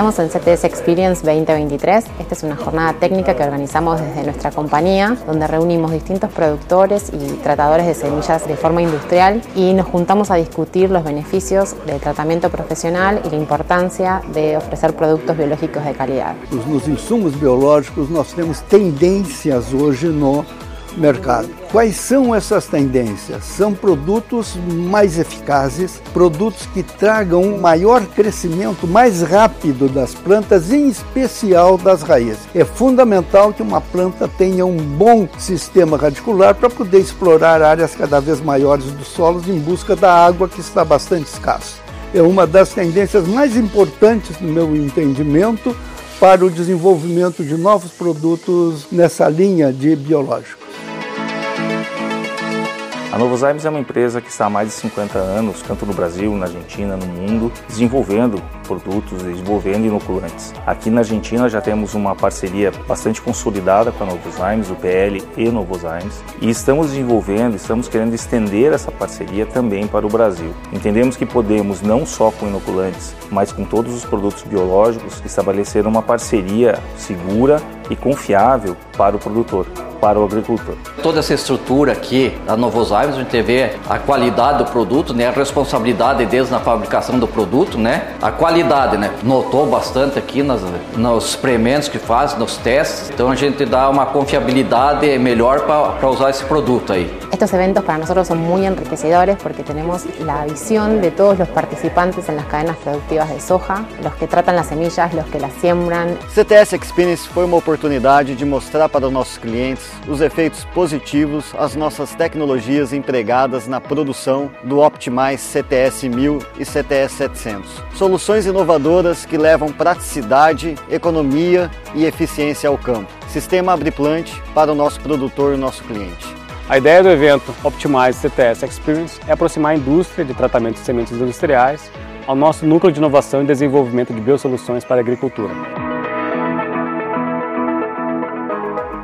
Estamos en CTS Experience 2023. Esta es una jornada técnica que organizamos desde nuestra compañía, donde reunimos distintos productores y tratadores de semillas de forma industrial y nos juntamos a discutir los beneficios del tratamiento profesional y la importancia de ofrecer productos biológicos de calidad. Nos insumos biológicos nós temos tendências hoje no mercado. Quais são essas tendências? São produtos mais eficazes, produtos que tragam um maior crescimento mais rápido das plantas, em especial das raízes. É fundamental que uma planta tenha um bom sistema radicular para poder explorar áreas cada vez maiores dos solos em busca da água que está bastante escassa. É uma das tendências mais importantes, no meu entendimento, para o desenvolvimento de novos produtos nessa linha de biológico. A Novozymes é uma empresa que está há mais de 50 anos, tanto no Brasil, na Argentina, no mundo, desenvolvendo produtos, desenvolvendo inoculantes. Aqui na Argentina já temos uma parceria bastante consolidada com a Novozymes, o PL e Novozymes, e estamos desenvolvendo, estamos querendo estender essa parceria também para o Brasil. Entendemos que podemos, não só com inoculantes, mas com todos os produtos biológicos, estabelecer uma parceria segura e confiável para o produtor para o agricultor. Toda essa estrutura aqui, a Novozymes, a gente vê a qualidade do produto, né, a responsabilidade deles na fabricação do produto, né, a qualidade, né, notou bastante aqui nas, nos experimentos que faz, nos testes, então a gente dá uma confiabilidade melhor para usar esse produto aí. Estos eventos para nosotros son muy enriquecedores porque tenemos la visión de todos los participantes en las cadenas productivas de soja, los que tratan las semillas, los que las siembran. CTS Experience foi uma oportunidade de mostrar para os nossos clientes os efeitos positivos as nossas tecnologias empregadas na produção do Optimize CTS 1000 e CTS 700. Soluções inovadoras que levam praticidade, economia e eficiência ao campo. Sistema Abriplante para o nosso produtor e nosso cliente. A ideia do evento Optimize CTS Experience é aproximar a indústria de tratamento de sementes industriais ao nosso núcleo de inovação e desenvolvimento de biosoluções para a agricultura.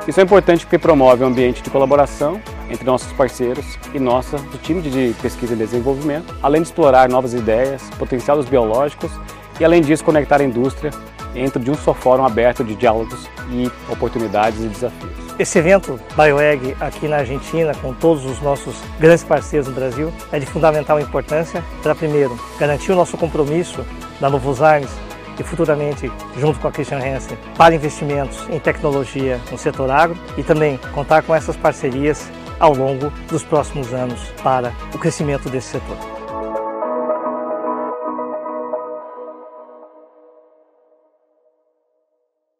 Isso é importante porque promove um ambiente de colaboração entre nossos parceiros e nossa do time de pesquisa e desenvolvimento, além de explorar novas ideias, potencial dos biológicos e, além disso, conectar a indústria dentro de um só fórum aberto de diálogos e oportunidades e desafios. Esse evento BioEg aqui na Argentina, com todos os nossos grandes parceiros no Brasil, é de fundamental importância para, primeiro, garantir o nosso compromisso da Novozymes e futuramente, junto com a Christian Hansen, para investimentos em tecnologia no setor agro e também contar com essas parcerias ao longo dos próximos anos para o crescimento desse setor.